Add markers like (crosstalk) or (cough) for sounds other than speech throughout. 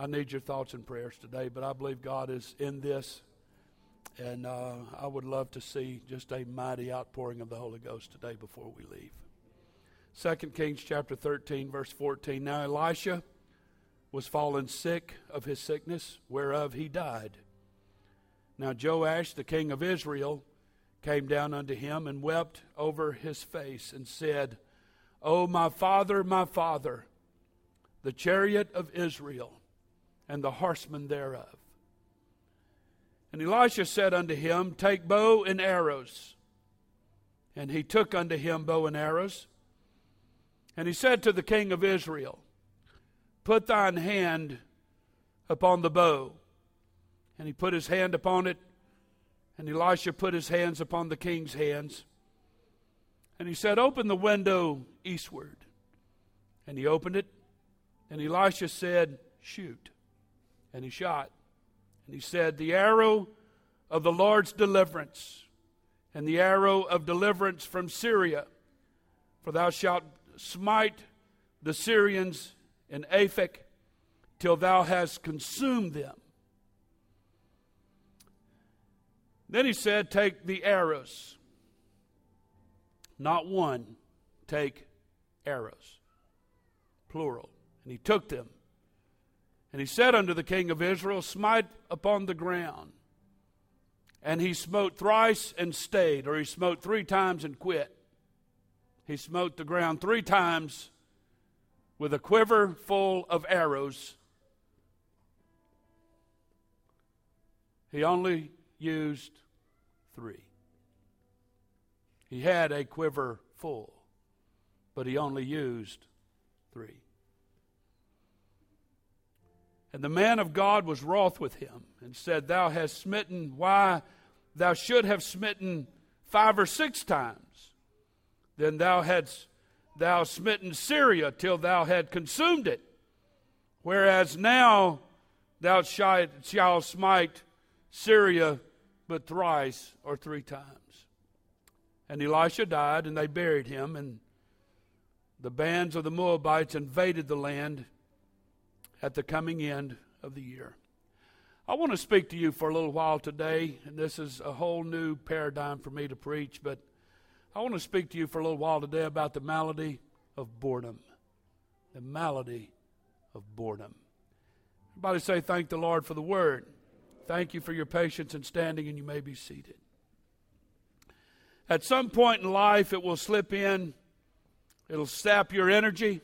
I need your thoughts and prayers today, but I believe God is in this. And uh, I would love to see just a mighty outpouring of the Holy Ghost today before we leave. 2 Kings chapter 13, verse 14. Now Elisha was fallen sick of his sickness, whereof he died. Now Joash, the king of Israel, came down unto him and wept over his face and said, O my father, my father, the chariot of Israel and the horsemen thereof. And Elisha said unto him, Take bow and arrows. And he took unto him bow and arrows. And he said to the king of Israel, Put thine hand upon the bow. And he put his hand upon it. And Elisha put his hands upon the king's hands. And he said, Open the window eastward. And he opened it. And Elisha said, Shoot. And he shot. And he said, The arrow of the Lord's deliverance, and the arrow of deliverance from Syria. For thou shalt smite the Syrians in Aphek till thou hast consumed them. Then he said, Take the arrows. Not one, take arrows. Plural. And he took them and he said unto the king of Israel, Smite upon the ground. And he smote thrice and stayed, or he smote three times and quit. He smote the ground three times with a quiver full of arrows. He only used three. He had a quiver full, but he only used three. And the man of God was wroth with him and said, Thou hast smitten, why thou should have smitten five or six times. Then thou hadst thou smitten Syria till thou had consumed it. Whereas now thou shalt, shalt smite Syria but thrice or three times. And Elisha died, and they buried him, and the bands of the Moabites invaded the land at the coming end of the year. I want to speak to you for a little while today, and this is a whole new paradigm for me to preach, but I want to speak to you for a little while today about the malady of boredom. The malady of boredom. Everybody say, Thank the Lord for the word. Thank you for your patience and standing, and you may be seated. At some point in life, it will slip in, it'll sap your energy,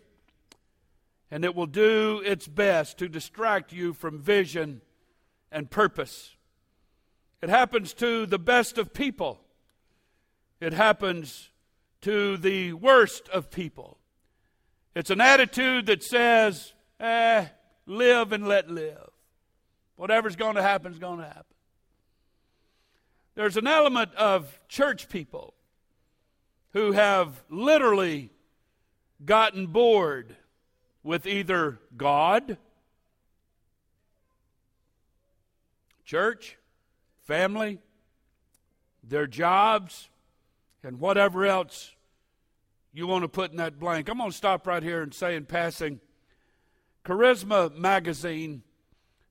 and it will do its best to distract you from vision and purpose. It happens to the best of people, it happens to the worst of people. It's an attitude that says, eh, live and let live. Whatever's going to happen is going to happen. There's an element of church people who have literally gotten bored with either God, church, family, their jobs, and whatever else you want to put in that blank. I'm going to stop right here and say in passing Charisma magazine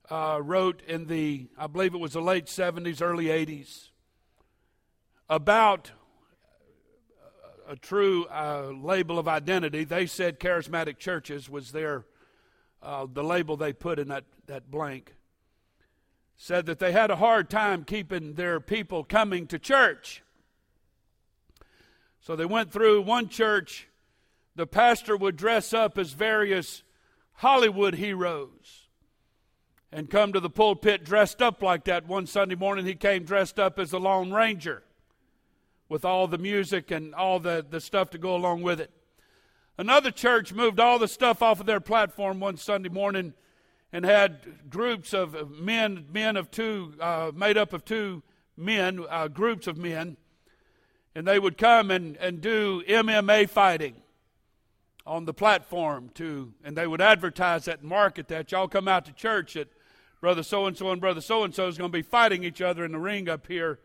uh, wrote in the, I believe it was the late 70s, early 80s, about a true uh, label of identity. They said charismatic churches was their uh, the label they put in that, that blank. Said that they had a hard time keeping their people coming to church. So they went through one church. The pastor would dress up as various Hollywood heroes and come to the pulpit dressed up like that. One Sunday morning, he came dressed up as the Lone Ranger with all the music and all the, the stuff to go along with it. Another church moved all the stuff off of their platform one Sunday morning and had groups of men, men of two, uh, made up of two men, uh, groups of men, and they would come and, and do MMA fighting on the platform to, and they would advertise that and market that. Y'all come out to church that brother so and so and brother so and so is going to be fighting each other in the ring up here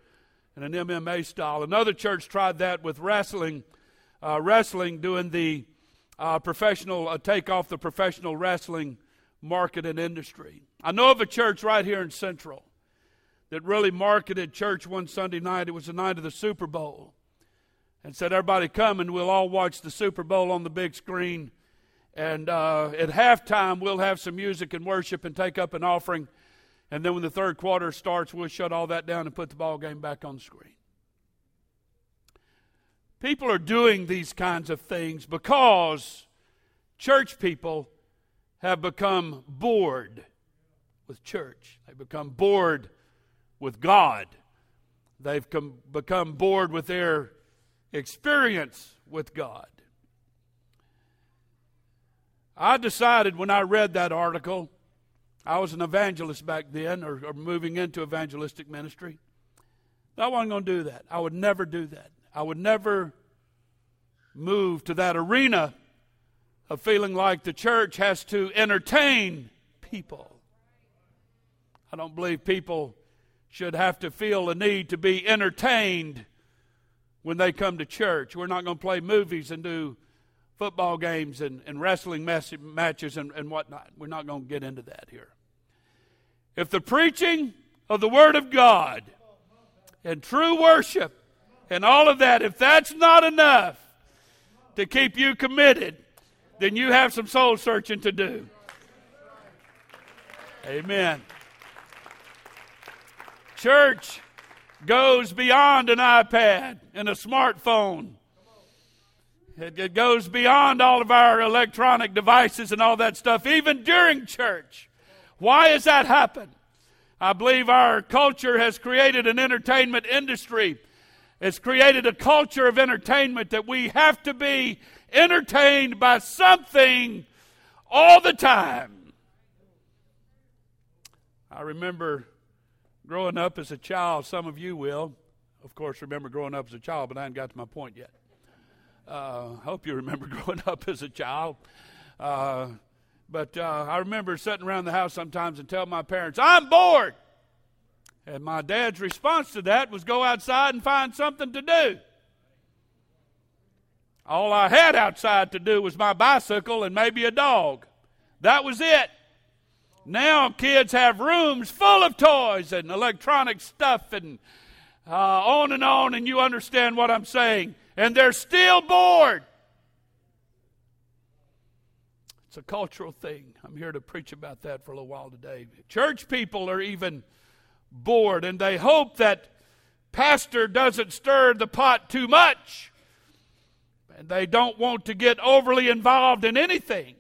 in an MMA style. Another church tried that with wrestling, uh, wrestling doing the uh, professional uh, take off the professional wrestling market and industry. I know of a church right here in Central that really marketed church one Sunday night. It was the night of the Super Bowl. And said, Everybody come and we'll all watch the Super Bowl on the big screen. And uh, at halftime, we'll have some music and worship and take up an offering. And then when the third quarter starts, we'll shut all that down and put the ball game back on the screen. People are doing these kinds of things because church people have become bored with church. They've become bored with God. They've come, become bored with their experience with God. I decided when I read that article, I was an evangelist back then, or, or moving into evangelistic ministry. I wasn't going to do that. I would never do that. I would never move to that arena of feeling like the church has to entertain people. I don't believe people should have to feel a need to be entertained when they come to church. We're not going to play movies and do football games and, and wrestling matches and, and whatnot. We're not going to get into that here. If the preaching of the Word of God and true worship and all of that, if that's not enough to keep you committed, then you have some soul searching to do. Amen. Church goes beyond an iPad and a smartphone. It, it goes beyond all of our electronic devices and all that stuff, even during church. Why has that happened? I believe our culture has created an entertainment industry it's created a culture of entertainment that we have to be entertained by something all the time. I remember growing up as a child, some of you will, of course, remember growing up as a child, but I haven't got to my point yet. Uh, I hope you remember (laughs) growing up as a child. Uh, but uh, I remember sitting around the house sometimes and tell my parents, I'm bored. And my dad's response to that was go outside and find something to do. All I had outside to do was my bicycle and maybe a dog. That was it. Now kids have rooms full of toys and electronic stuff and uh, on and on, and you understand what I'm saying. And they're still bored. It's a cultural thing. I'm here to preach about that for a little while today. Church people are even bored, and they hope that pastor doesn't stir the pot too much. And they don't want to get overly involved in anything.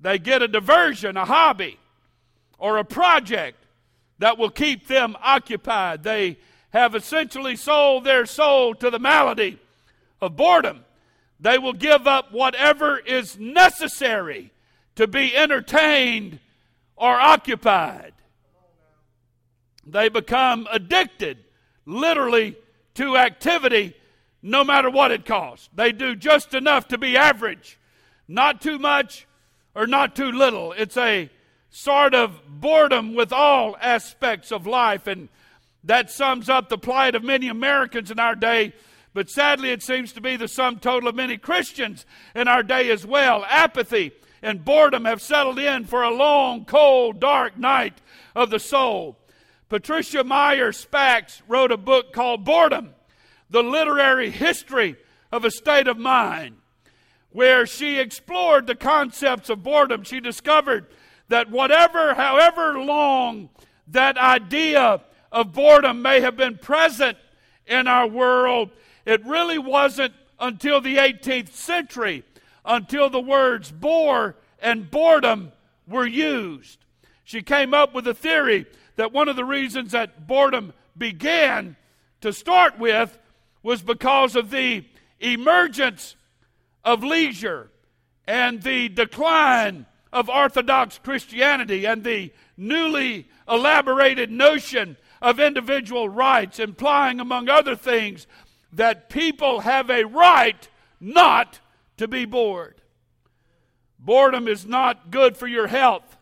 They get a diversion, a hobby, or a project that will keep them occupied. They have essentially sold their soul to the malady of boredom. They will give up whatever is necessary to be entertained or occupied. They become addicted, literally, to activity no matter what it costs. They do just enough to be average, not too much or not too little. It's a sort of boredom with all aspects of life, and that sums up the plight of many Americans in our day. But sadly, it seems to be the sum total of many Christians in our day as well. Apathy and boredom have settled in for a long, cold, dark night of the soul. Patricia Meyer Spacks wrote a book called Boredom The Literary History of a State of Mind, where she explored the concepts of boredom. She discovered that whatever, however long that idea of boredom may have been present in our world, it really wasn't until the 18th century until the words bore and boredom were used. She came up with a theory that one of the reasons that boredom began to start with was because of the emergence of leisure and the decline of Orthodox Christianity and the newly elaborated notion of individual rights, implying, among other things, that people have a right not to be bored. Boredom is not good for your health.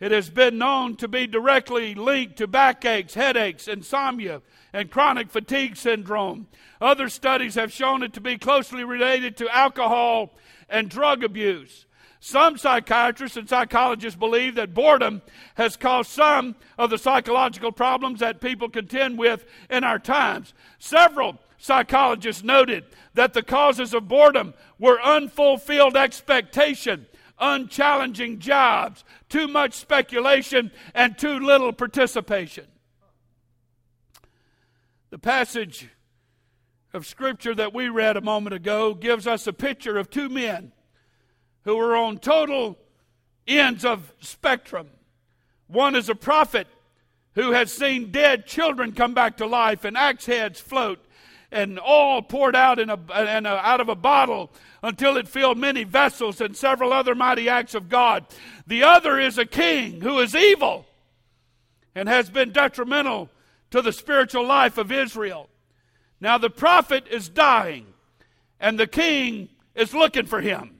It has been known to be directly linked to backaches, headaches, insomnia, and chronic fatigue syndrome. Other studies have shown it to be closely related to alcohol and drug abuse. Some psychiatrists and psychologists believe that boredom has caused some of the psychological problems that people contend with in our times. Several psychologists noted that the causes of boredom were unfulfilled expectation, unchallenging jobs, too much speculation, and too little participation. The passage of Scripture that we read a moment ago gives us a picture of two men who are on total ends of spectrum. One is a prophet who has seen dead children come back to life and axe heads float and oil poured out in a, in a, out of a bottle until it filled many vessels and several other mighty acts of God. The other is a king who is evil and has been detrimental to the spiritual life of Israel. Now the prophet is dying and the king is looking for him.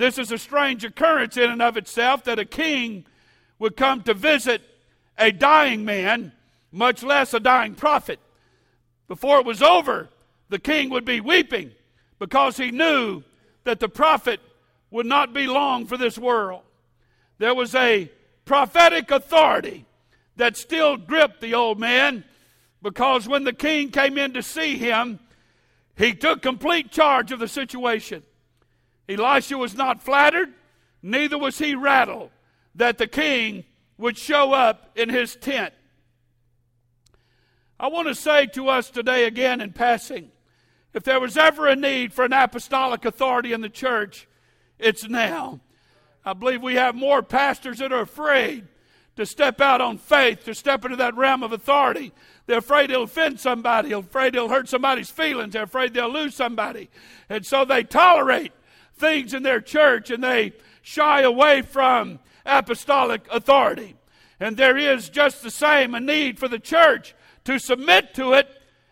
This is a strange occurrence in and of itself that a king would come to visit a dying man, much less a dying prophet. Before it was over, the king would be weeping because he knew that the prophet would not be long for this world. There was a prophetic authority that still gripped the old man because when the king came in to see him, he took complete charge of the situation. Elisha was not flattered, neither was he rattled that the king would show up in his tent. I want to say to us today again in passing if there was ever a need for an apostolic authority in the church, it's now. I believe we have more pastors that are afraid to step out on faith, to step into that realm of authority. They're afraid it'll offend somebody, afraid it'll hurt somebody's feelings, they're afraid they'll lose somebody. And so they tolerate things in their church and they shy away from apostolic authority. And there is just the same a need for the church to submit to it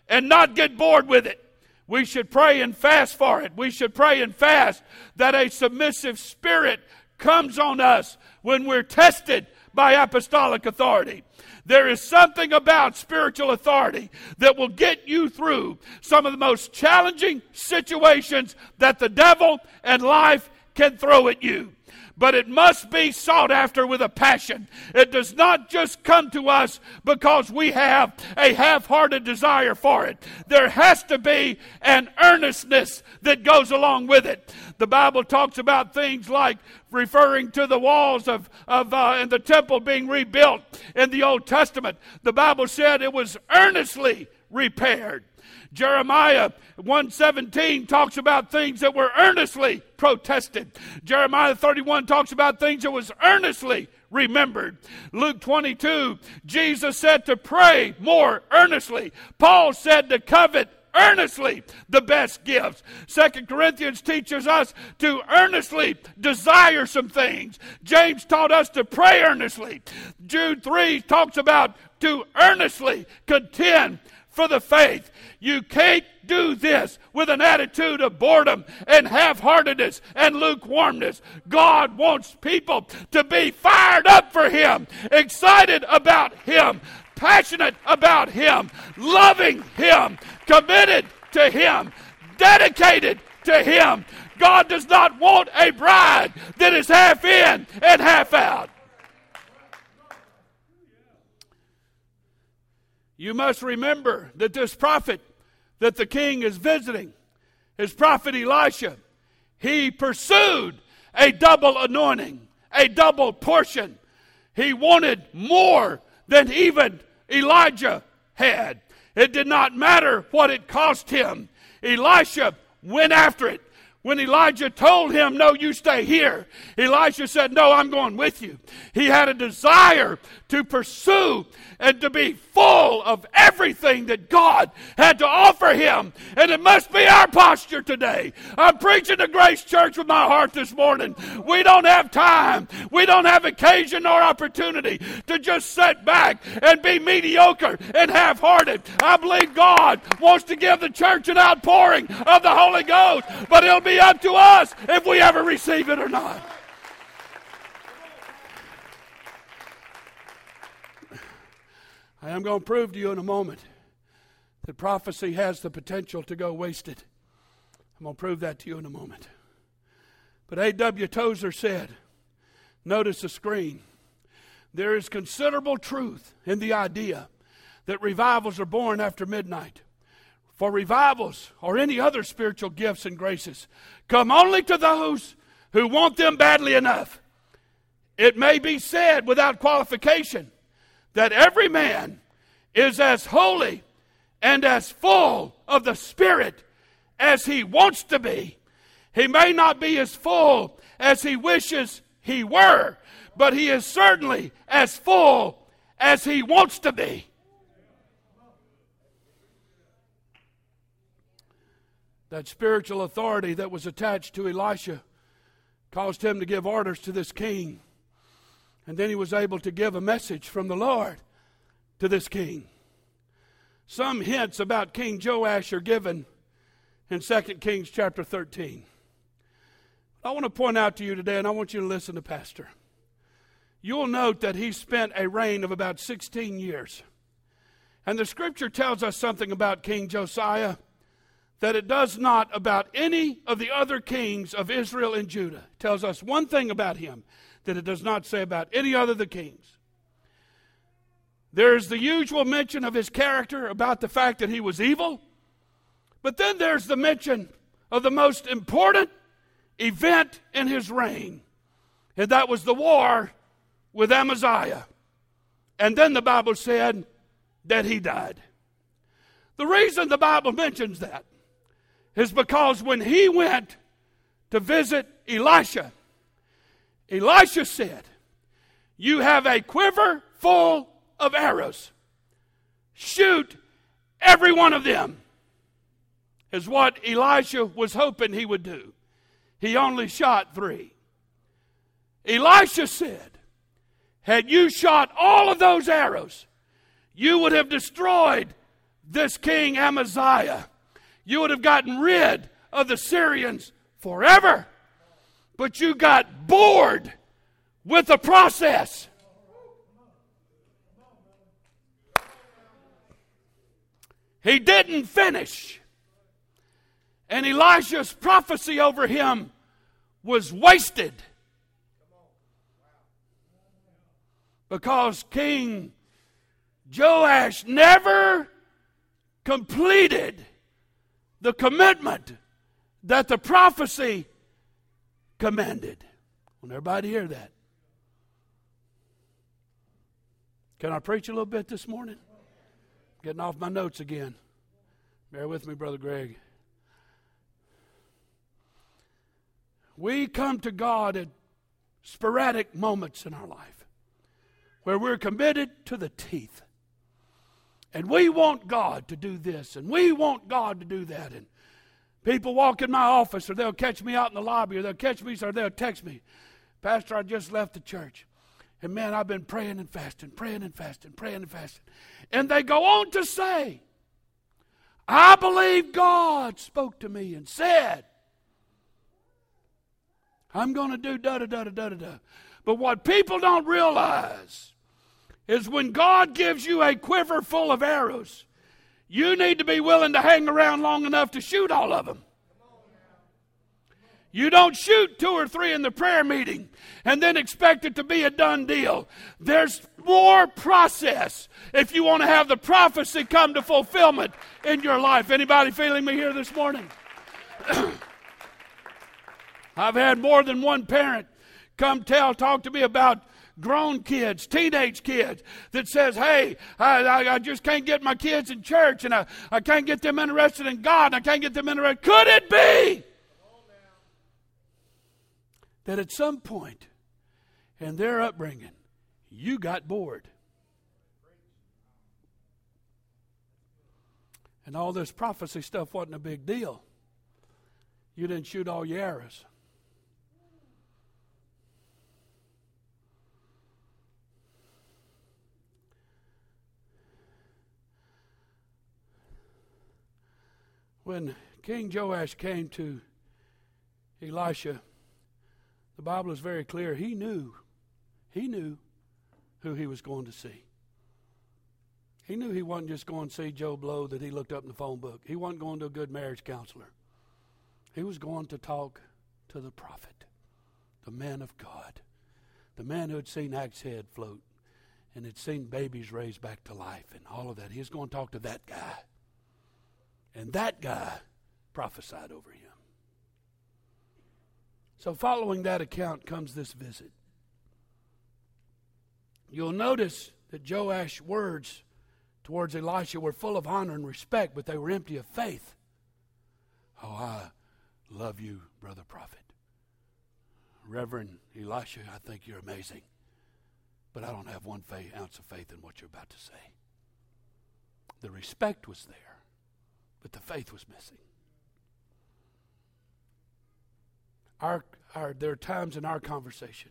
and not get bored with it. We should pray and fast for it. We should pray and fast that a submissive spirit comes on us when we're tested by apostolic authority. There is something about spiritual authority that will get you through some of the most challenging situations that the devil and life can throw at you but it must be sought after with a passion. It does not just come to us because we have a half hearted desire for it. There has to be an earnestness that goes along with it. The Bible talks about things like referring to the walls of, of uh, and the temple being rebuilt in the Old Testament. The Bible said it was earnestly repaired. Jeremiah 117 talks about things that were earnestly protested. Jeremiah 31 talks about things that was earnestly remembered. Luke 22, Jesus said to pray more earnestly. Paul said to covet earnestly the best gifts. Second Corinthians teaches us to earnestly desire some things. James taught us to pray earnestly. Jude 3 talks about to earnestly contend for the faith. You can't do this with an attitude of boredom and half heartedness and lukewarmness. God wants people to be fired up for Him, excited about Him, passionate about Him, loving Him, committed to Him, dedicated to Him. God does not want a bride that is half in and half out. You must remember that this prophet that the king is visiting, his prophet Elisha, he pursued a double anointing, a double portion. He wanted more than even Elijah had. It did not matter what it cost him. Elisha went after it. When Elijah told him, No, you stay here, Elisha said, No, I'm going with you. He had a desire to pursue and to be full of everything that God had to offer him. And it must be our posture today. I'm preaching to Grace Church with my heart this morning. We don't have time, we don't have occasion or opportunity to just sit back and be mediocre and half hearted. I believe God wants to give the church an outpouring of the Holy Ghost, but it'll be up to us if we ever receive it or not. I am going to prove to you in a moment that prophecy has the potential to go wasted. I'm going to prove that to you in a moment. But A.W. Tozer said, notice the screen, there is considerable truth in the idea that revivals are born after midnight. For revivals or any other spiritual gifts and graces come only to those who want them badly enough. It may be said without qualification that every man is as holy and as full of the Spirit as he wants to be. He may not be as full as he wishes he were, but he is certainly as full as he wants to be. That spiritual authority that was attached to Elisha caused him to give orders to this king. And then he was able to give a message from the Lord to this king. Some hints about King Joash are given in 2 Kings chapter 13. I want to point out to you today, and I want you to listen to Pastor. You'll note that he spent a reign of about 16 years. And the scripture tells us something about King Josiah that it does not about any of the other kings of Israel and Judah. It tells us one thing about him that it does not say about any other of the kings. There's the usual mention of his character about the fact that he was evil, but then there's the mention of the most important event in his reign, and that was the war with Amaziah. And then the Bible said that he died. The reason the Bible mentions that is because when he went to visit Elisha, Elisha said, You have a quiver full of arrows. Shoot every one of them, is what Elisha was hoping he would do. He only shot three. Elisha said, Had you shot all of those arrows, you would have destroyed this king Amaziah. You would have gotten rid of the Syrians forever. But you got bored with the process. He didn't finish. And Elijah's prophecy over him was wasted. Because King Joash never completed the commitment that the prophecy commanded. Want everybody hear that? Can I preach a little bit this morning? Getting off my notes again. Bear with me, Brother Greg. We come to God at sporadic moments in our life where we're committed to the teeth. And we want God to do this, and we want God to do that. And people walk in my office, or they'll catch me out in the lobby, or they'll catch me, or they'll text me. Pastor, I just left the church. And man, I've been praying and fasting, praying and fasting, praying and fasting. And they go on to say, I believe God spoke to me and said, I'm going to do da da da da da da. But what people don't realize is when God gives you a quiver full of arrows, you need to be willing to hang around long enough to shoot all of them. You don't shoot two or three in the prayer meeting and then expect it to be a done deal. There's more process if you want to have the prophecy come to fulfillment in your life. Anybody feeling me here this morning? (clears throat) I've had more than one parent come tell, talk to me about grown kids, teenage kids, that says, hey, I, I, I, just can't get my kids in church and I, I can't get them interested in God and I can't get them interested. Could it be that at some point in their upbringing, you got bored. And all this prophecy stuff wasn't a big deal. You didn't shoot all your arrows. When King Joash came to Elisha the Bible is very clear. He knew, he knew who he was going to see. He knew he wasn't just going to see Joe Blow that he looked up in the phone book. He wasn't going to a good marriage counselor. He was going to talk to the prophet. the man of God, the man who had seen Axe Head float and had seen babies raised back to life and all of that. He was going to talk to that guy. And that guy prophesied over him. So, following that account comes this visit. You'll notice that Joash's words towards Elisha were full of honor and respect, but they were empty of faith. Oh, I love you, brother prophet. Reverend Elisha, I think you're amazing. But I don't have one ounce of faith in what you're about to say. The respect was there, but the faith was missing. Our, our, there are times in our conversation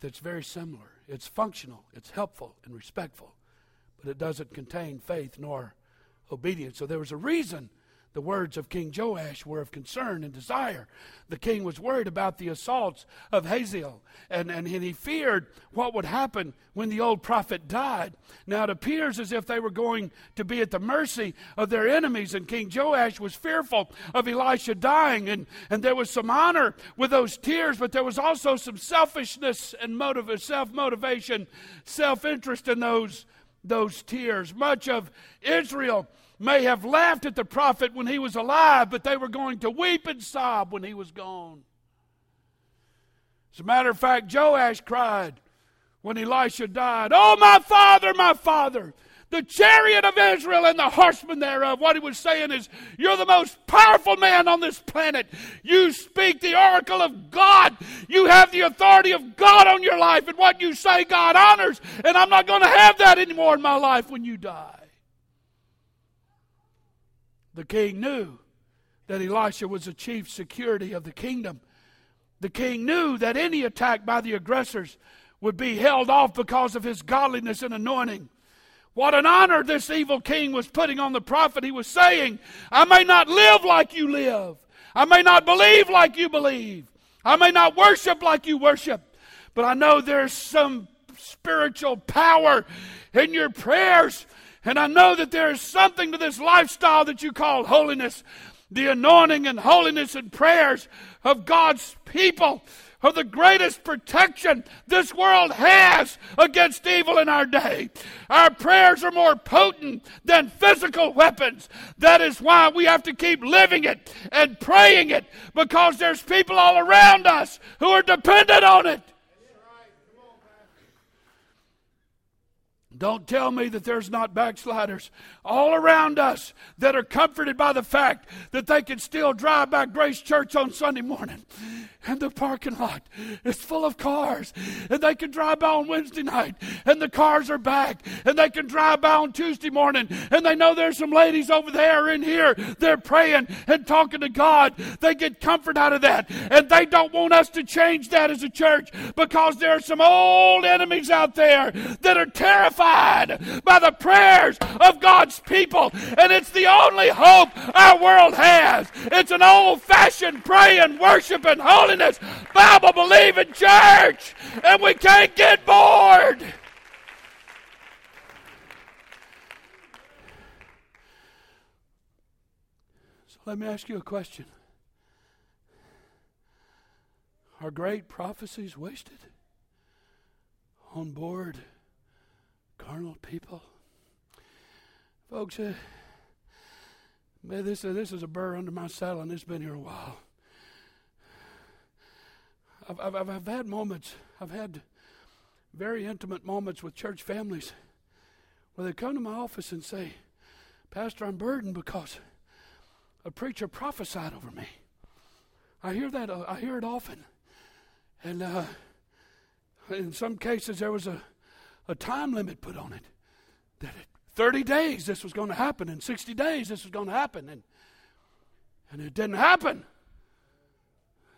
that's very similar. It's functional, it's helpful and respectful, but it doesn't contain faith nor obedience. So there was a reason the words of King Joash were of concern and desire. The king was worried about the assaults of Hazael, and, and he feared what would happen when the old prophet died. Now it appears as if they were going to be at the mercy of their enemies, and King Joash was fearful of Elisha dying, and, and there was some honor with those tears, but there was also some selfishness and motive, self motivation, self interest in those, those tears. Much of Israel may have laughed at the prophet when he was alive, but they were going to weep and sob when he was gone. As a matter of fact, Joash cried when Elisha died, Oh, my father, my father, the chariot of Israel and the horsemen thereof. What he was saying is, You're the most powerful man on this planet. You speak the oracle of God. You have the authority of God on your life, and what you say, God honors. And I'm not going to have that anymore in my life when you die. The king knew that Elisha was the chief security of the kingdom. The king knew that any attack by the aggressors would be held off because of his godliness and anointing. What an honor this evil king was putting on the prophet. He was saying, I may not live like you live. I may not believe like you believe. I may not worship like you worship. But I know there's some spiritual power in your prayers and I know that there is something to this lifestyle that you call holiness. The anointing and holiness and prayers of God's people are the greatest protection this world has against evil in our day. Our prayers are more potent than physical weapons. That is why we have to keep living it and praying it because there's people all around us who are dependent on it. Don't tell me that there's not backsliders all around us that are comforted by the fact that they can still drive by Grace Church on Sunday morning. And the parking lot is full of cars and they can drive by on Wednesday night and the cars are back and they can drive by on Tuesday morning and they know there's some ladies over there in here. They're praying and talking to God. They get comfort out of that and they don't want us to change that as a church because there are some old enemies out there that are terrified by the prayers of God's people. And it's the only hope our world has. It's an old fashioned praying worshiping holiness holiness, Bible believing church, and we can't get bored. So let me ask you a question. Are great prophecies wasted? On bored carnal people? Folks, uh, this, uh, this is a burr under my saddle, and it's been here a while. I've, I've, I've had moments, I've had very intimate moments with church families where they come to my office and say, Pastor, I'm burdened because a preacher prophesied over me. I hear that, uh, I hear it often. And uh, in some cases, there was a, a time limit put on it that at 30 days this was going to happen, in 60 days this was going to happen. And, and it didn't happen.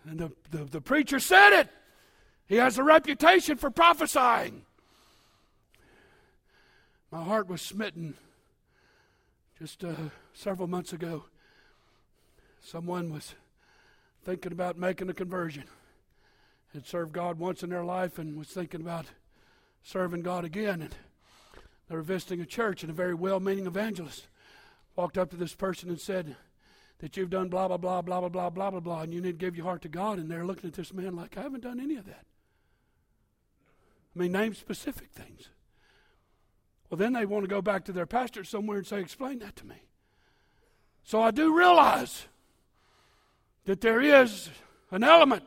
And the, the, the preacher said it. He has a reputation for prophesying. My heart was smitten just uh, several months ago. Someone was thinking about making a conversion, had served God once in their life and was thinking about serving God again. And they were visiting a church, and a very well meaning evangelist walked up to this person and said, that you've done blah, blah, blah, blah, blah, blah, blah, blah, blah, and you need to give your heart to God, and they're looking at this man like, I haven't done any of that. I mean, name specific things. Well, then they want to go back to their pastor somewhere and say, Explain that to me. So I do realize that there is an element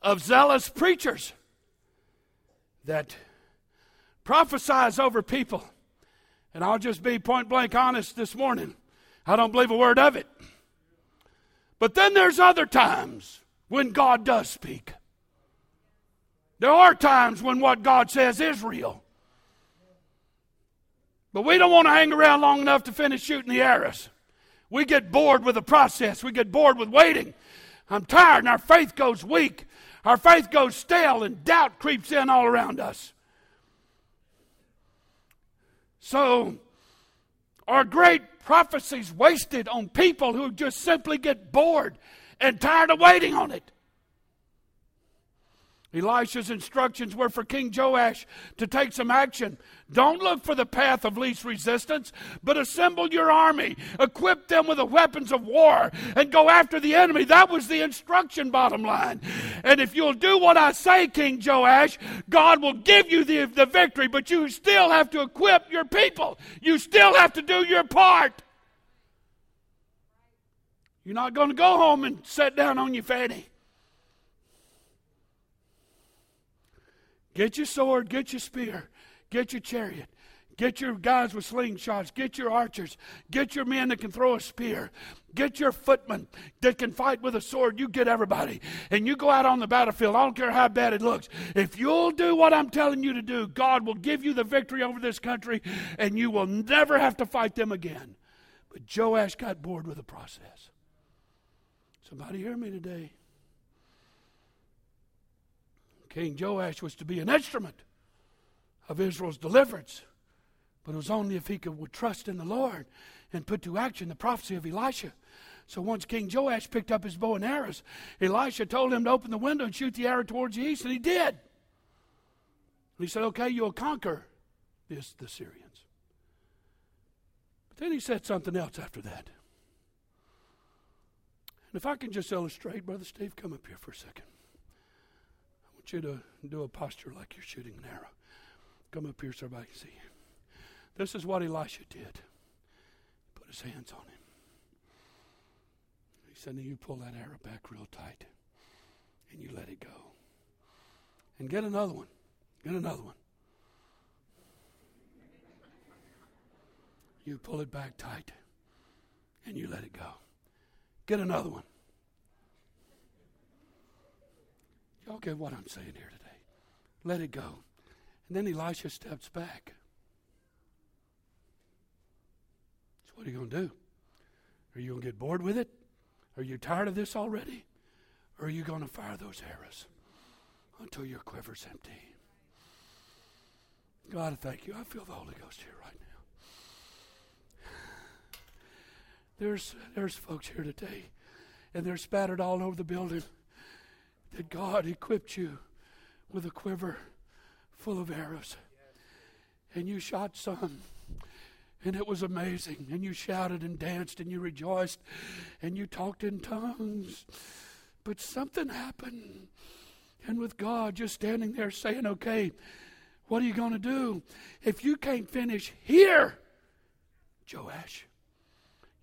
of zealous preachers that prophesies over people. And I'll just be point blank honest this morning. I don't believe a word of it. But then there's other times when God does speak. There are times when what God says is real. But we don't want to hang around long enough to finish shooting the arrows. We get bored with the process. We get bored with waiting. I'm tired and our faith goes weak. Our faith goes stale and doubt creeps in all around us. So, are great prophecies wasted on people who just simply get bored and tired of waiting on it? Elisha's instructions were for King Joash to take some action. Don't look for the path of least resistance, but assemble your army, equip them with the weapons of war, and go after the enemy. That was the instruction, bottom line. And if you'll do what I say, King Joash, God will give you the, the victory, but you still have to equip your people. You still have to do your part. You're not going to go home and sit down on your fanny. Get your sword, get your spear, get your chariot, get your guys with slingshots, get your archers, get your men that can throw a spear, get your footmen that can fight with a sword. You get everybody. And you go out on the battlefield. I don't care how bad it looks. If you'll do what I'm telling you to do, God will give you the victory over this country, and you will never have to fight them again. But Joash got bored with the process. Somebody hear me today. King Joash was to be an instrument of Israel's deliverance, but it was only if he could would trust in the Lord and put to action the prophecy of Elisha. So once King Joash picked up his bow and arrows, Elisha told him to open the window and shoot the arrow towards the east, and he did. And he said, Okay, you'll conquer this, the Syrians. But then he said something else after that. And if I can just illustrate, Brother Steve, come up here for a second you to do a posture like you're shooting an arrow. Come up here so everybody can see. This is what Elisha did. Put his hands on him. He said, Now you pull that arrow back real tight and you let it go. And get another one. Get another one. You pull it back tight and you let it go. Get another one. Y'all get what I'm saying here today. Let it go. And then Elisha steps back. So, what are you going to do? Are you going to get bored with it? Are you tired of this already? Or are you going to fire those arrows until your quiver's empty? God, I thank you. I feel the Holy Ghost here right now. (sighs) There's, there's folks here today, and they're spattered all over the building that God equipped you with a quiver full of arrows. And you shot some. And it was amazing. And you shouted and danced and you rejoiced and you talked in tongues. But something happened. And with God just standing there saying, okay, what are you going to do? If you can't finish here, Joash,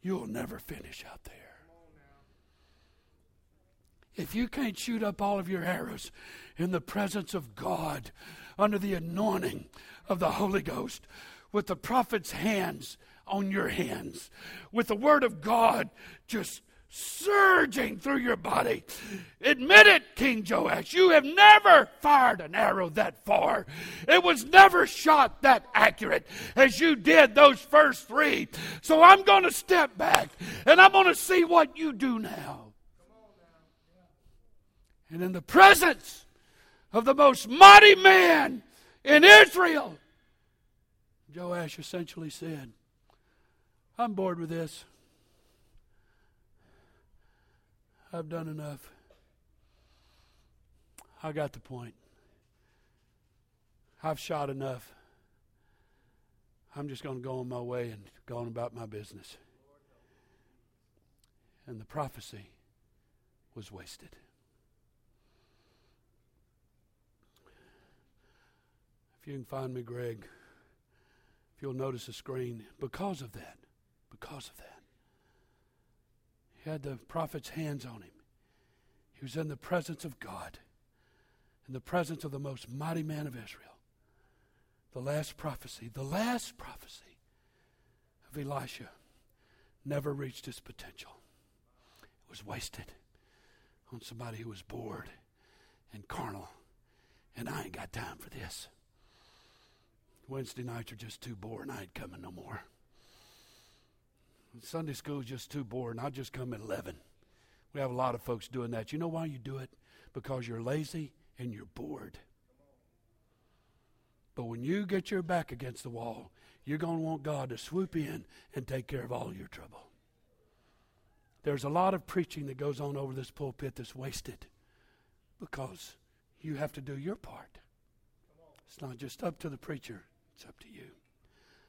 you'll never finish out there. If you can't shoot up all of your arrows in the presence of God, under the anointing of the Holy Ghost, with the prophet's hands on your hands, with the Word of God just surging through your body. Admit it, King Joash. You have never fired an arrow that far. It was never shot that accurate as you did those first three. So I'm going to step back and I'm going to see what you do now. And in the presence of the most mighty man in Israel, Joash essentially said, I'm bored with this. I've done enough. I got the point. I've shot enough. I'm just going to go on my way and go on about my business. And the prophecy was wasted. You can find me, Greg, if you'll notice the screen, because of that, because of that, he had the prophet's hands on him. He was in the presence of God, in the presence of the most mighty man of Israel. The last prophecy, the last prophecy of Elisha never reached its potential. It was wasted on somebody who was bored and carnal. And I ain't got time for this. Wednesday nights are just too boring. I ain't coming no more. Sunday school is just too boring. I'll just come at 11. We have a lot of folks doing that. You know why you do it? Because you're lazy and you're bored. But when you get your back against the wall, you're going to want God to swoop in and take care of all your trouble. There's a lot of preaching that goes on over this pulpit that's wasted because you have to do your part. It's not just up to the preacher, it's up to you.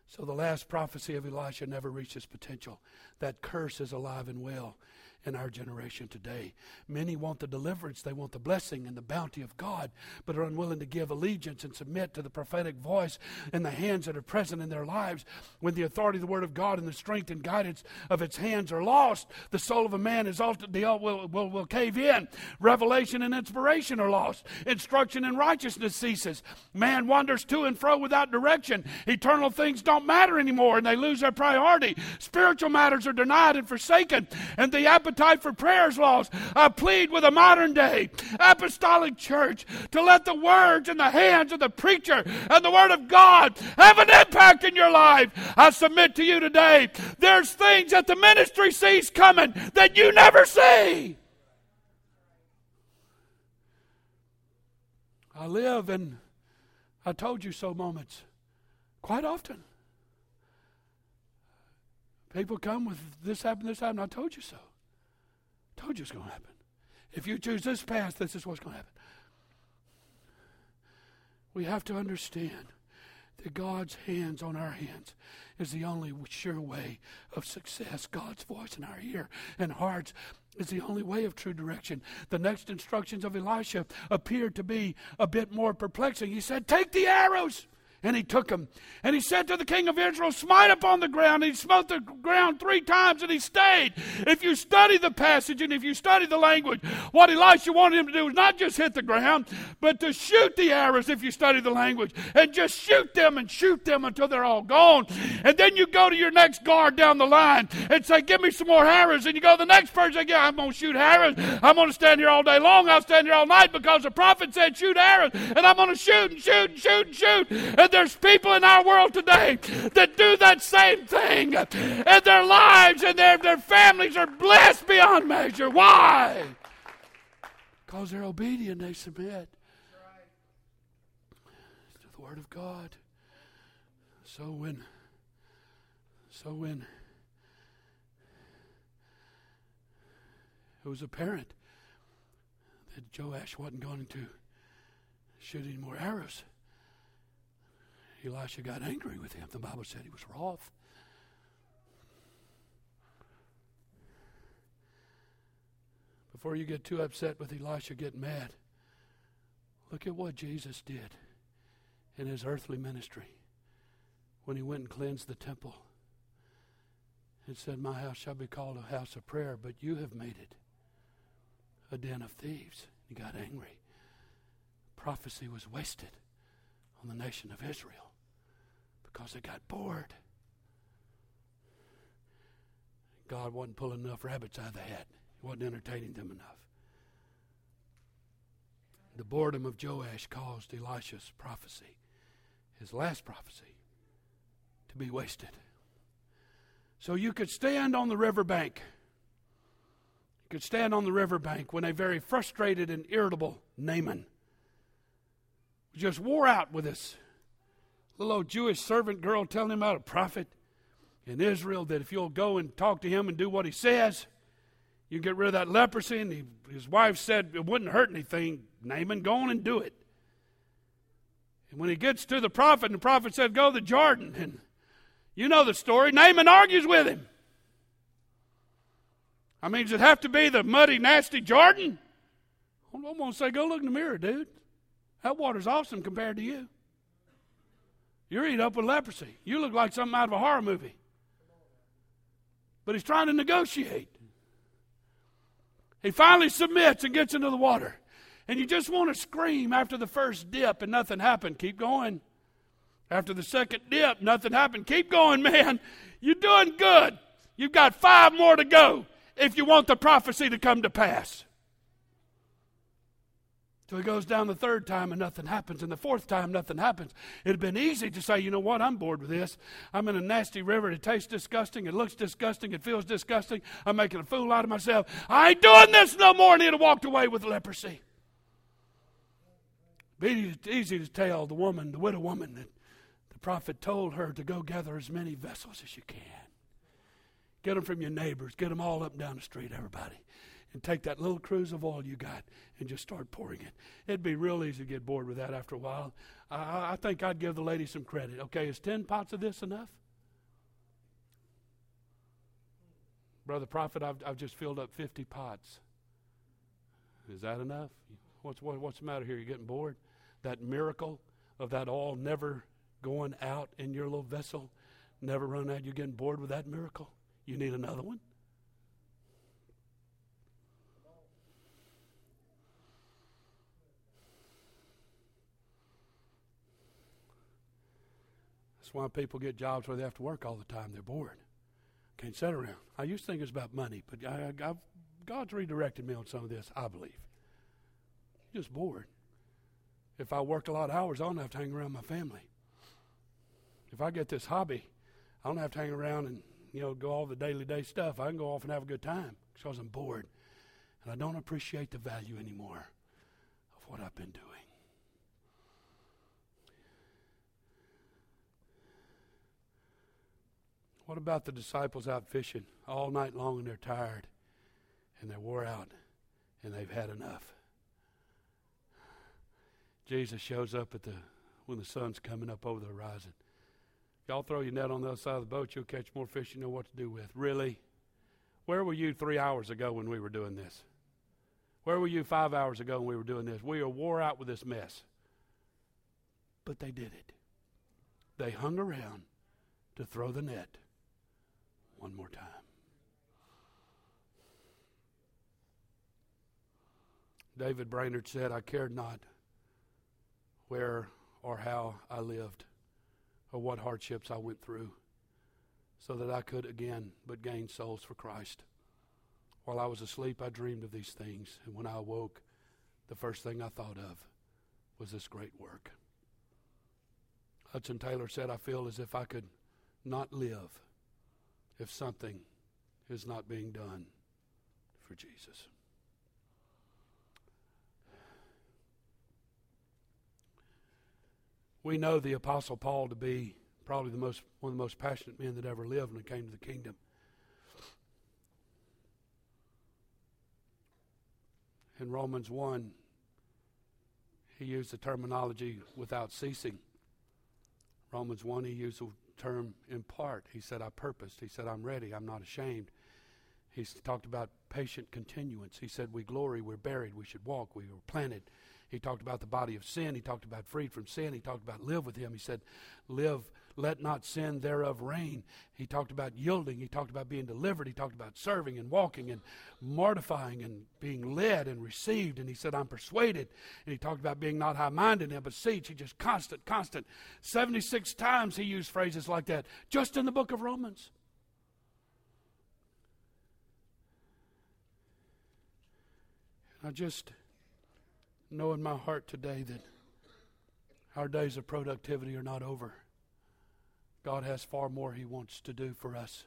So the last prophecy of Elisha never reached its potential. That curse is alive and well in our generation today. Many want the deliverance, they want the blessing and the bounty of God, but are unwilling to give allegiance and submit to the prophetic voice and the hands that are present in their lives. When the authority of the Word of God and the strength and guidance of its hands are lost, the soul of a man is altered, the, will, will, will cave in. Revelation and inspiration are lost. Instruction and righteousness ceases. Man wanders to and fro without direction. Eternal things don't matter anymore and they lose their priority. Spiritual matters are denied and forsaken, and the appetite appetite for prayers lost. I plead with a modern day apostolic church to let the words in the hands of the preacher and the Word of God have an impact in your life. I submit to you today, there's things that the ministry sees coming that you never see. I live in I told you so moments quite often. People come with this happened, this happened, I told you so. Told you it's going to happen. If you choose this path, this is what's going to happen. We have to understand that God's hands on our hands is the only sure way of success. God's voice in our ear and hearts is the only way of true direction. The next instructions of Elisha appeared to be a bit more perplexing. He said, Take the arrows. And he took him. And he said to the king of Israel, Smite upon the ground. And he smote the ground three times and he stayed. If you study the passage and if you study the language, what Elisha wanted him to do was not just hit the ground, but to shoot the arrows if you study the language. And just shoot them and shoot them until they're all gone. And then you go to your next guard down the line and say, Give me some more arrows. And you go to the next person Yeah, I'm going to shoot arrows. I'm going to stand here all day long. I'll stand here all night because the prophet said, Shoot arrows. And I'm going to shoot and shoot and shoot and shoot. And there's people in our world today that do that same thing. And their lives and their, their families are blessed beyond measure. Why? Because they're obedient, they submit to the Word of God. So when, so when it was apparent that Joash wasn't going to shoot any more arrows, Elisha got angry with him. The Bible said he was wroth. Before you get too upset with Elisha getting mad, look at what Jesus did in his earthly ministry when he went and cleansed the temple. It said, My house shall be called a house of prayer, but you have made it a den of thieves. He got angry. Prophecy was wasted on the nation of Israel because they got bored. God wasn't pulling enough rabbits out of the hat, He wasn't entertaining them enough. The boredom of Joash caused Elisha's prophecy, his last prophecy, to be wasted. So you could stand on the riverbank. You could stand on the riverbank when a very frustrated and irritable Naaman just wore out with this little old Jewish servant girl telling him about a prophet in Israel that if you'll go and talk to him and do what he says, you get rid of that leprosy. And he, his wife said it wouldn't hurt anything. Naaman, go on and do it. And when he gets to the prophet, and the prophet said, Go to the Jordan. And you know the story. Naaman argues with him. I mean, does it have to be the muddy, nasty Jordan? I'm going to say, go look in the mirror, dude. That water's awesome compared to you. You're eat up with leprosy. You look like something out of a horror movie. But he's trying to negotiate. He finally submits and gets into the water. And you just want to scream after the first dip and nothing happened. Keep going. After the second dip, nothing happened. Keep going, (laughs) man. You're doing good. You've got five more to go if you want the prophecy to come to pass. So he goes down the third time and nothing happens, and the fourth time nothing happens. It'd been easy to say, you know what, I'm bored with this. I'm in a nasty river. It tastes disgusting. It looks disgusting. It feels disgusting. I'm making a fool out of myself. I ain't doing this no more. And he'd have walked away with leprosy. It'd be easy to tell the woman, the widow woman, that the prophet told her to go gather as many vessels as you can. Get them from your neighbors. Get them all up and down the street, everybody and take that little cruse of oil you got and just start pouring it. It'd be real easy to get bored with that after a while. I, I think I'd give the lady some credit. Okay, is 10 pots of this enough? Brother Prophet, I've, I've just filled up 50 pots. Is that enough? What's, what, what's the matter here? You're getting bored? That miracle of that oil never going out in your little vessel, never run out. You're getting bored with that miracle? You need another one? That's why people get jobs where they have to work all the time. They're bored. Can't sit around. I used to think it was about money, but I, I, God's redirected me on some of this, I believe. Just bored. If I work a lot of hours, I don't have to hang around my family. If I get this hobby, I don't have to hang around and you know go all the daily day stuff. I can go off and have a good time because I'm bored, and I don't appreciate the value anymore of what I've been doing. What about the disciples out fishing all night long and they're tired and they're wore out and they've had enough? Jesus shows up at the when the sun's coming up over the horizon. Y'all throw your net on the other side of the boat, you'll catch more fish you know what to do with. Really? Where were you three hours ago when we were doing this? Where were you five hours ago when we were doing this? We are wore out with this mess. But they did it. They hung around to throw the net one more time. David Brainerd said, I cared not where or how I lived or what hardships I went through so that I could again but gain souls for Christ. While I was asleep, I dreamed of these things, and when I awoke, the first thing I thought of was this great work. Hudson Taylor said, I feel as if I could not live if something is not being done for Jesus. We know the Apostle Paul to be probably the most, one of the most passionate men that ever lived when it came to the kingdom. In Romans 1, he used the terminology without ceasing. Romans 1, he used the term in part. He said, I purposed. He said, I'm ready. I'm not ashamed. He talked about patient continuance. He said, We glory, we're buried, we should walk, we were planted. He talked about the body of sin. He talked about freed from sin. He talked about live with Him. He said, Live let not sin thereof reign. He talked about yielding. He talked about being delivered. He talked about serving and walking and mortifying and being led and received. And he said, I'm persuaded. And he talked about being not high minded and beseech. He just constant, constant. 76 times he used phrases like that just in the book of Romans. I just know in my heart today that our days of productivity are not over. God has far more He wants to do for us.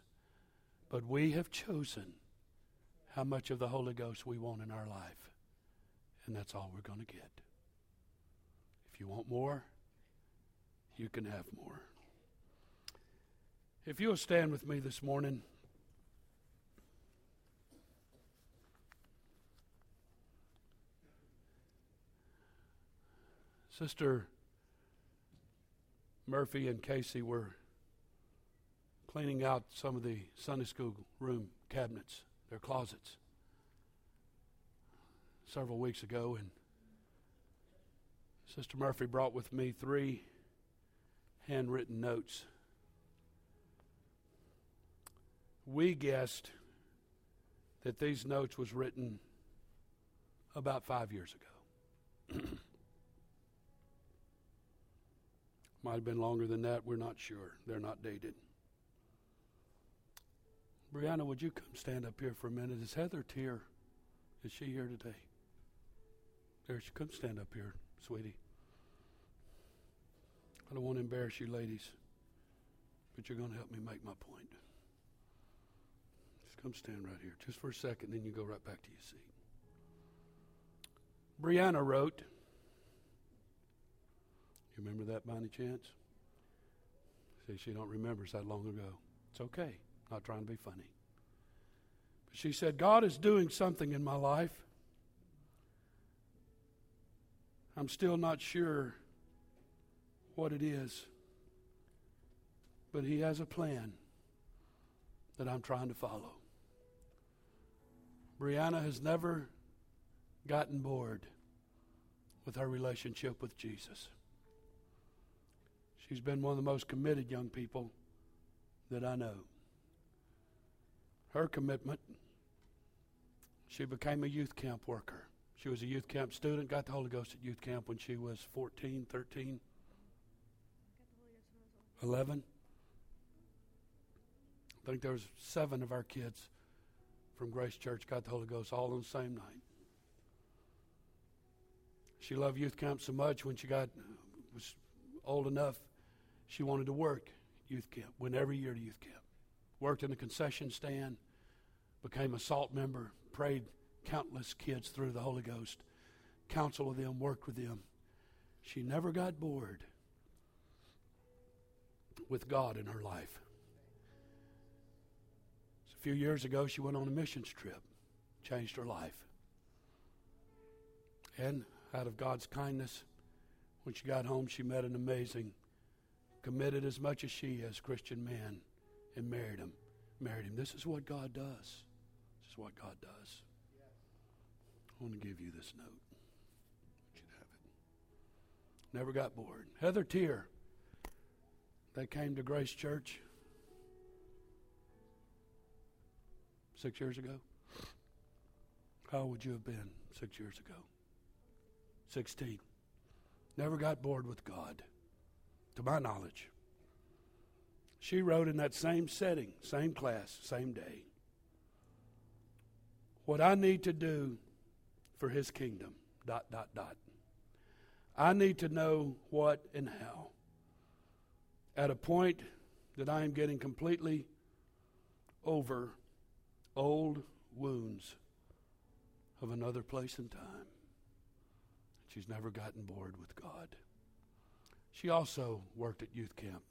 But we have chosen how much of the Holy Ghost we want in our life. And that's all we're going to get. If you want more, you can have more. If you'll stand with me this morning. Sister Murphy and Casey were cleaning out some of the Sunday school room cabinets. their closets. Several weeks ago, and Sister Murphy brought with me three handwritten notes. We guessed that these notes was written about five years ago. (clears throat) Might have been longer than that. We're not sure. They're not dated. Brianna, would you come stand up here for a minute? Is Heather here? Is she here today? There she come stand up here, sweetie. I don't want to embarrass you ladies, but you're going to help me make my point. Just come stand right here, just for a second, then you go right back to your seat. Brianna wrote, You remember that by any chance? See, she don't remember it's that long ago. It's okay. Not trying to be funny. But she said, God is doing something in my life. I'm still not sure what it is, but He has a plan that I'm trying to follow. Brianna has never gotten bored with her relationship with Jesus. She's been one of the most committed young people that I know. Her commitment, she became a youth camp worker. She was a youth camp student, got the Holy Ghost at youth camp when she was 14, 13, 11. I think there was seven of our kids from Grace Church got the Holy Ghost all on the same night. She loved youth camp so much when she got was old enough, she wanted to work youth camp. Went every year to youth camp. Worked in the concession stand, became a SALT member, prayed countless kids through the Holy Ghost, counseled with them, worked with them. She never got bored with God in her life. A few years ago, she went on a missions trip, changed her life. And out of God's kindness, when she got home, she met an amazing, committed as much as she has Christian man and married him. Married him. This is what God does. This is what God does. I want to give you this note. You should have it. Never got bored. Heather Tier. They came to Grace Church six years ago. How would you have been six years ago? 16. Never got bored with God, to my knowledge. She wrote in that same setting, same class, same day. What I need to do for his kingdom, dot, dot, dot. I need to know what and how. At a point that I am getting completely over old wounds of another place and time. She's never gotten bored with God. She also worked at youth camp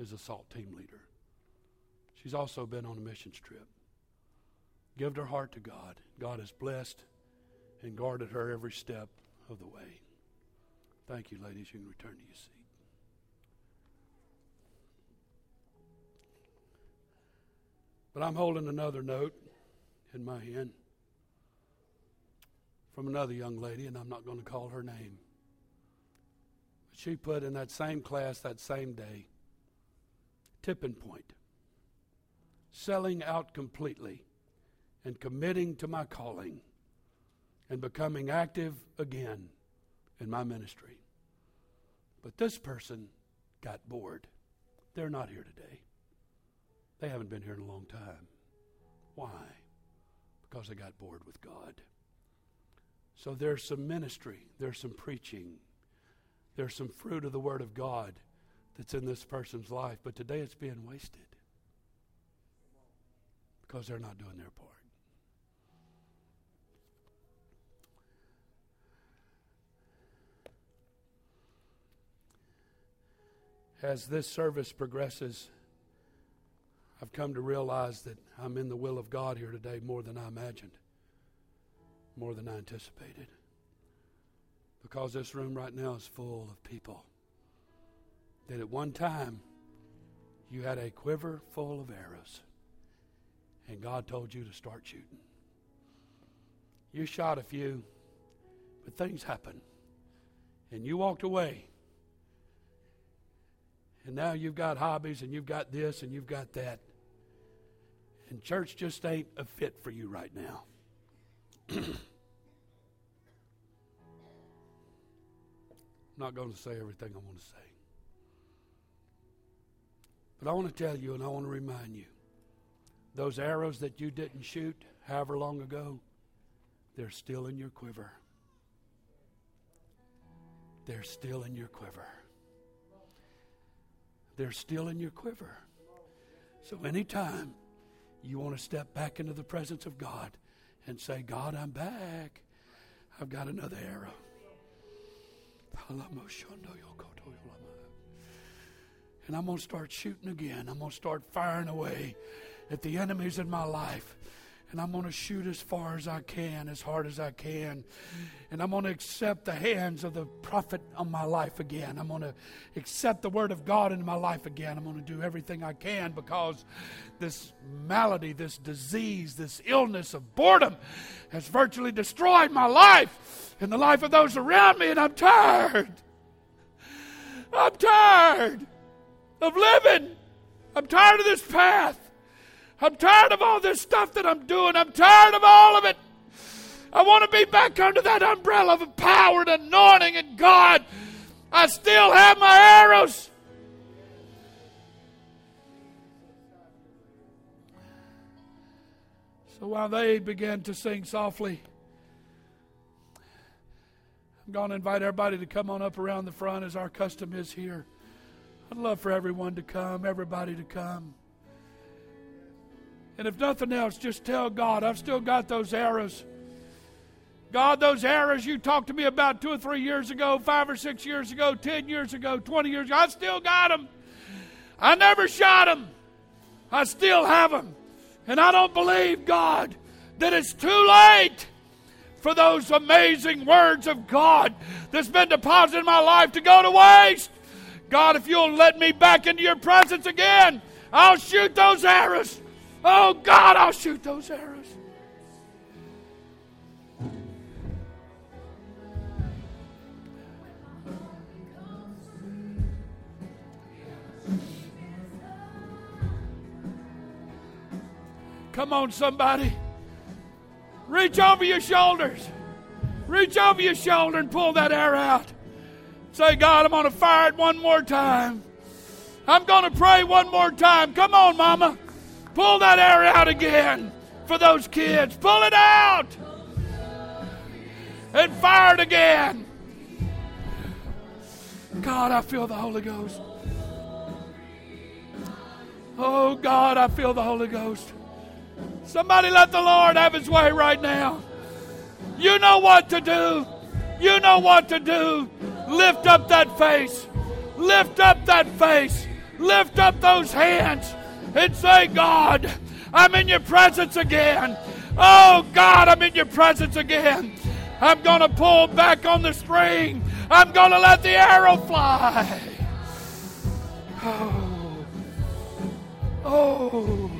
as a SALT team leader. She's also been on a missions trip. Gived her heart to God. God has blessed and guarded her every step of the way. Thank you, ladies. You can return to your seat. But I'm holding another note in my hand from another young lady, and I'm not going to call her name. She put in that same class that same day tipping point, selling out completely and committing to my calling and becoming active again in my ministry. But this person got bored. They're not here today. They haven't been here in a long time. Why? Because they got bored with God. So there's some ministry, there's some preaching, there's some fruit of the Word of God that's in this person's life, but today it's being wasted because they're not doing their part. As this service progresses, I've come to realize that I'm in the will of God here today more than I imagined more than I anticipated. Because this room right now is full of people that at one time you had a quiver full of arrows and God told you to start shooting. You shot a few, but things happened, And you walked away. And now you've got hobbies and you've got this and you've got that. And church just ain't a fit for you right now. (clears throat) I'm not going to say everything I want to say. But I want to tell you and I want to remind you those arrows that you didn't shoot however long ago, they're still in your quiver. They're still in your quiver. They're still in your quiver. So anytime you want to step back into the presence of God and say, God, I'm back, I've got another arrow. And I'm going to start shooting again. I'm going to start firing away at the enemies in my life. And I'm going to shoot as far as I can, as hard as I can. And I'm going to accept the hands of the prophet on my life again. I'm going to accept the word of God in my life again. I'm going to do everything I can because this malady, this disease, this illness of boredom has virtually destroyed my life and the life of those around me. And I'm tired. I'm tired of living. I'm tired of this path. I'm tired of all this stuff that I'm doing. I'm tired of all of it. I want to be back under that umbrella of power and anointing and God. I still have my arrows. So while they began to sing softly, I'm going to invite everybody to come on up around the front as our custom is here. I'd love for everyone to come, everybody to come. And if nothing else, just tell God, I've still got those arrows. God, those arrows you talked to me about two or three years ago, five or six years ago, ten years ago, 20 years ago, I still got them. I never shot them. I still have them. And I don't believe, God, that it's too late for those amazing words of God that's been deposited in my life to go to waste. God, if you'll let me back into your presence again, I'll shoot those arrows. Oh God, I'll shoot those arrows. Come on, somebody. Reach over your shoulders. Reach over your shoulder and pull that arrow out. Say, God, I'm going to fire it one more time. I'm going to pray one more time. Come on, Mama. Pull that air out again for those kids. Pull it out. And fire it again. God, I feel the Holy Ghost. Oh, God, I feel the Holy Ghost. Somebody let the Lord have his way right now. You know what to do. You know what to do. Lift up that face. Lift up that face. Lift up those hands and say, God, I'm in your presence again. Oh, God, I'm in your presence again. I'm going to pull back on the string. I'm going to let the arrow fly. Oh. Oh.